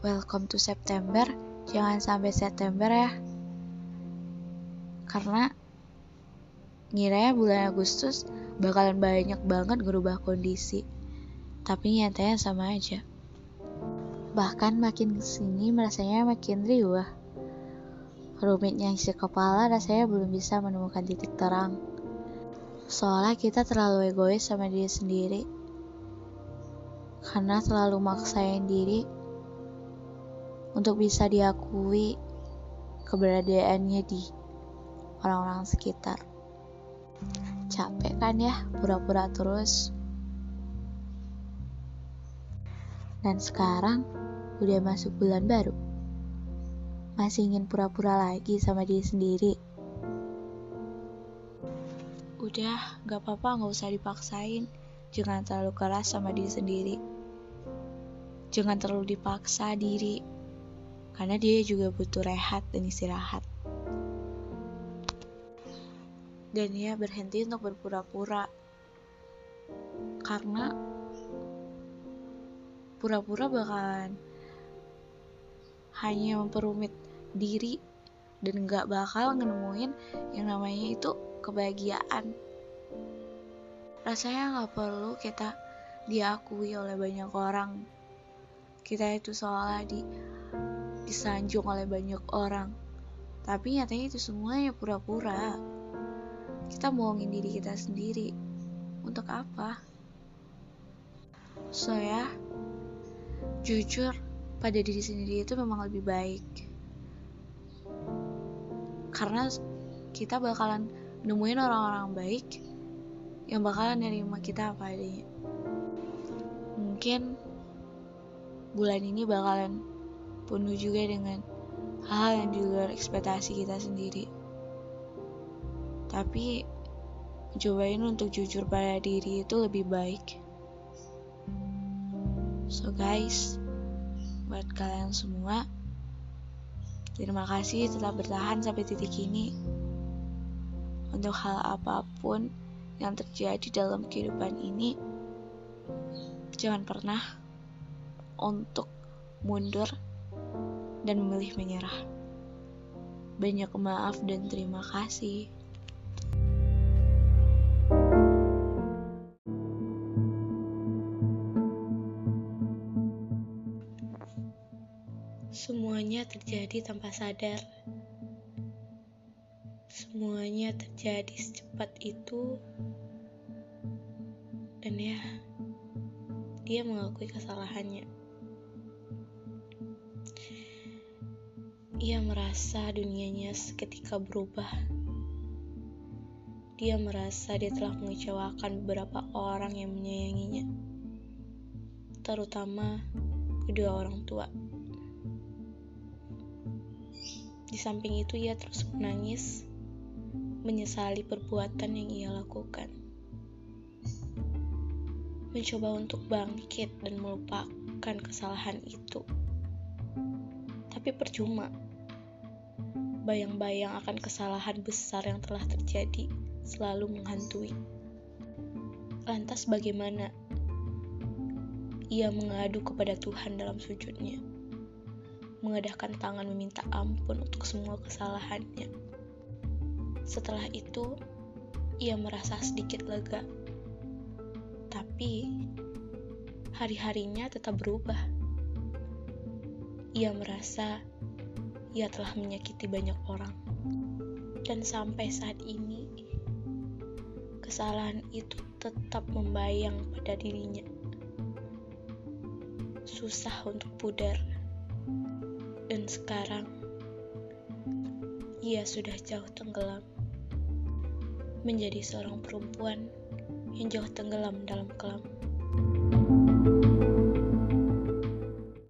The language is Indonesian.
welcome to September, jangan sampai September ya. Karena ngiranya bulan Agustus bakalan banyak banget berubah kondisi. Tapi nyatanya sama aja. Bahkan makin ke sini rasanya makin riuh. Rumitnya isi kepala rasanya belum bisa menemukan titik terang. Soalnya kita terlalu egois sama diri sendiri. Karena terlalu maksain diri untuk bisa diakui keberadaannya di orang-orang sekitar. Capek kan ya pura-pura terus. Dan sekarang udah masuk bulan baru. Masih ingin pura-pura lagi sama diri sendiri. Udah, gak apa-apa gak usah dipaksain. Jangan terlalu keras sama diri sendiri. Jangan terlalu dipaksa diri. Karena dia juga butuh rehat dan istirahat. Dan dia berhenti untuk berpura-pura. Karena pura-pura bakalan hanya memperumit diri dan gak bakal nemuin yang namanya itu kebahagiaan rasanya gak perlu kita diakui oleh banyak orang kita itu seolah di disanjung oleh banyak orang. Tapi nyatanya itu semuanya pura-pura. Kita bohongin diri kita sendiri. Untuk apa? So ya. Jujur pada diri sendiri itu memang lebih baik. Karena kita bakalan nemuin orang-orang baik yang bakalan nerima kita apa adanya. Mungkin bulan ini bakalan penuh juga dengan hal yang di luar ekspektasi kita sendiri tapi cobain untuk jujur pada diri itu lebih baik so guys buat kalian semua. Terima kasih telah bertahan sampai titik ini. Untuk hal apa pun yang terjadi dalam kehidupan ini, jangan pernah untuk mundur dan memilih menyerah. Banyak maaf dan terima kasih. Semuanya terjadi tanpa sadar. Semuanya terjadi secepat itu. Dan ya, dia mengakui kesalahannya. Ia merasa dunianya seketika berubah. Dia merasa dia telah mengecewakan beberapa orang yang menyayanginya, terutama kedua orang tua. Di samping itu, ia terus menangis, menyesali perbuatan yang ia lakukan. Mencoba untuk bangkit dan melupakan kesalahan itu. Tapi percuma. Bayang-bayang akan kesalahan besar yang telah terjadi selalu menghantui. Lantas bagaimana? Ia mengadu kepada Tuhan dalam sujudnya mengadahkan tangan meminta ampun untuk semua kesalahannya. Setelah itu, ia merasa sedikit lega. Tapi, hari-harinya tetap berubah. Ia merasa ia telah menyakiti banyak orang. Dan sampai saat ini, kesalahan itu tetap membayang pada dirinya. Susah untuk pudar dan sekarang ia sudah jauh tenggelam menjadi seorang perempuan yang jauh tenggelam dalam kelam.